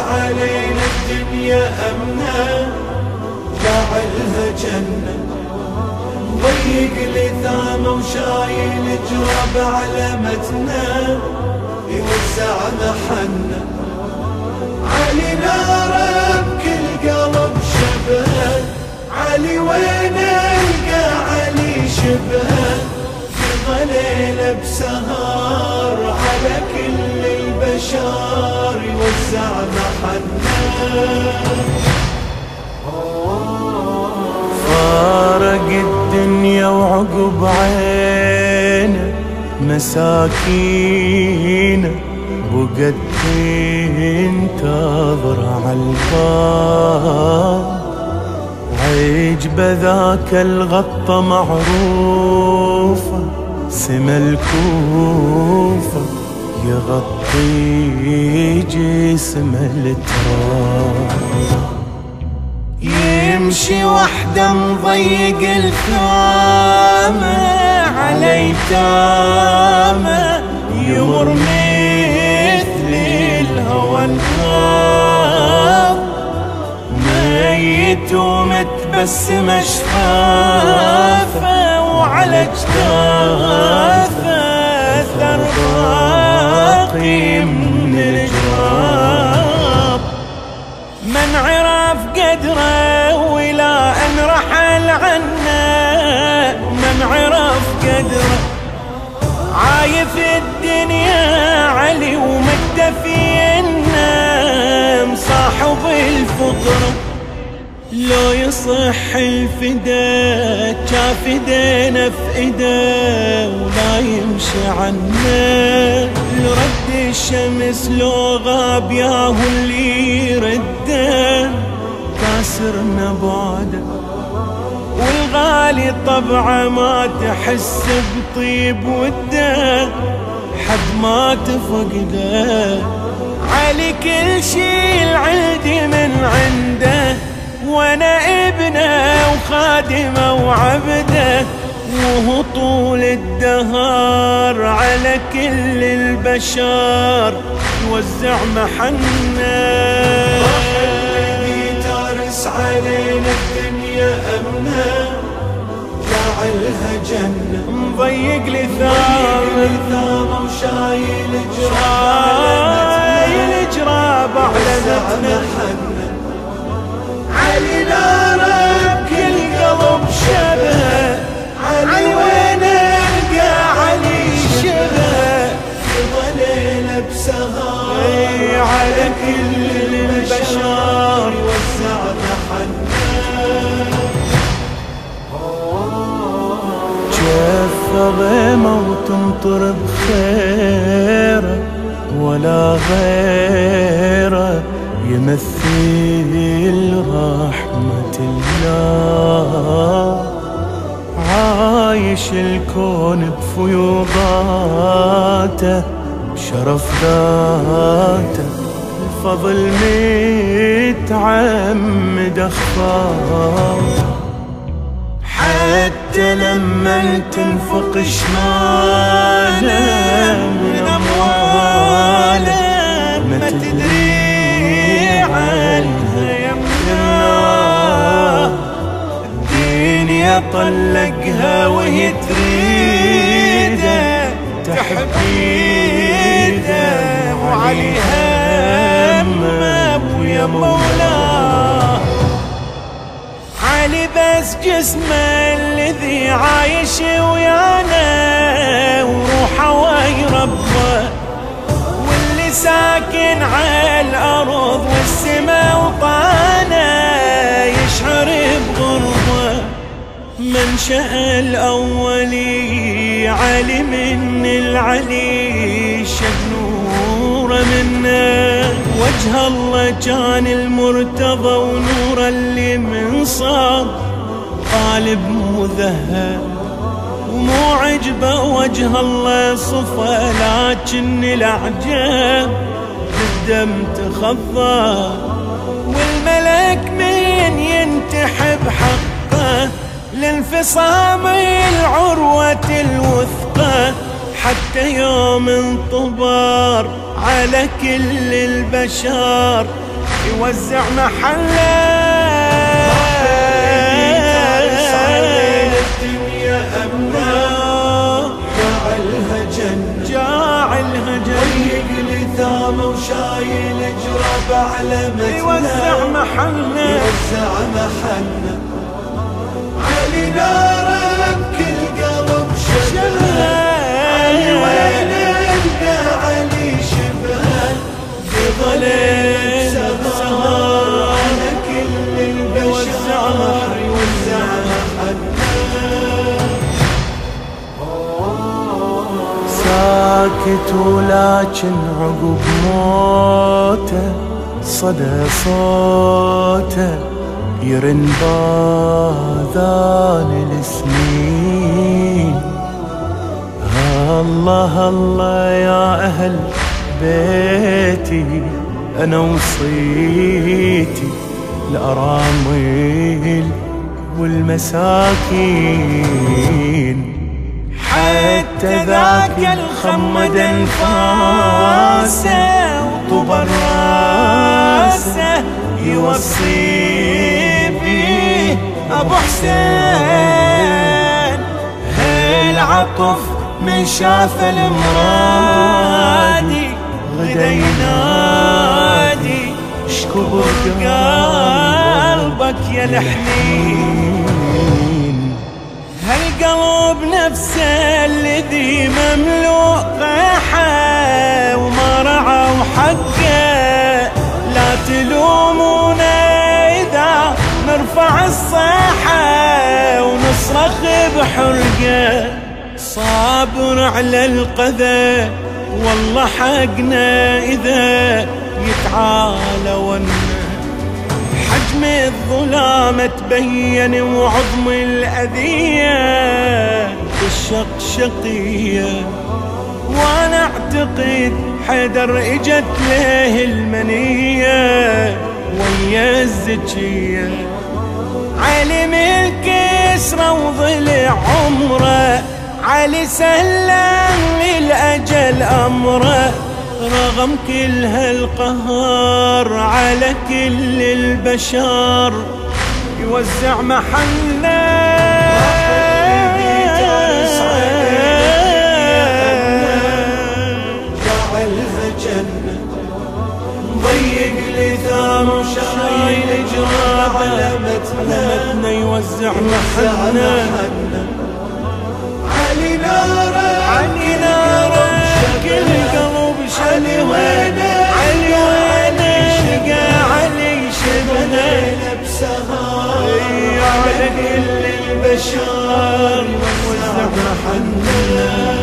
علينا الدنيا أمنا جعلها جنة. ضيق لثامة وشايل جراب على متنا يوزع محنة علي نار بكل قلب شبه علي وين القى علي شبه. في ظليل بسهر على كل البشر يوزع محنة فارق الدنيا وعقب عينه مساكينه بقت تنتظر عالباب عجبه ذاك الغطة معروفة سما الكوفة. يغطي جسم التراب. يمشي وحده مضيق الخامة على يتامة يمر مثل الهوى الخاف ميت ومتبسم أشفافه وعلى اجتافه اثر باقي من الجراب. من عرف قدره ولا ان رحل عنه من عرف قدره عايف الدنيا علي ومكتفي النام. صاحب الفقره لو يصح الفدا شاف ايدينا في إيده ولا يمشي عنا لرد الشمس لو غاب ياهو اللي يرده. كاسرنا بعده. والغالي طبعه ما تحس بطيب وده. حد ما تفقده. علي كل شي العندي من عنده. وأنا ابنه وخادمه وعبده. وهو طول الدهر على كل البشر. يوزع محنة. الذي تارس علينا الدنيا أمنا. جعلها جنة. مضيق لثامة وشايل شايل جراب على ذاتنا محنة علي نار بكل قلب شبه. غيمة وتمطر بخيره ولا غيره يمثل رحمة الله. عايش الكون بفيوضاته بشرف ذاته الفضل متعمد اخفاه حتى لما تنفق شماله من امواله ما تدري عنها يمناه الدنيا طلقها وهي تريده تحبيده وعليها همه ويا مولاه علي بس جسمه الذي عايش ويانا وروحه ويا ربه واللي ساكن على الأرض والسما وطانا يشعر بغربه. منشأ الأولي علي من العلي شق نوره منه. وجه الله كان المرتضى ونور اللي من صاب قالب مذهب ومو عجبه وجه الله صفى لكن الأعجاب بالدم تخضى والملك من ينتحب حقه لانفصام العروة الوثقى حتى يوم انطبار على كل البشر يوزع محله ساكت ولكن عقب موته صدى صوته يرن باذان السنين الله الله يا أهل بيتي أنا وصيتي الأرامل والمساكين. حتى ذاك الخمد انفاسه وطب راسه يوصي بيه أبو حسين. هالعطف من شاف المرادي غدا ينادي اشكبر قلبك يا الحنين هالقلب نفسه الذي مملوء قيحة وما رعى حقه لا تلومونا إذا نرفع الصيحة ونصرخ بحرقة. صابر على القذى والله حقنا إذا يتعالى ونه حجم الظلام تبين وعظم الأذية الشقشقية. وأنا أعتقد حيدر إجت له المنية ويا الزكية. علم الكسرة وضلع عمره علي سلم للأجل أمره رغم كل هالقهر على كل البشر يوزع محله ضيق لثام وشايل جراب على متنا متنا يوزع محنة علي ناره علي ناره. كل قلب شلي وينه. لقى علي شبنا بسهار على كل البشر وزحنا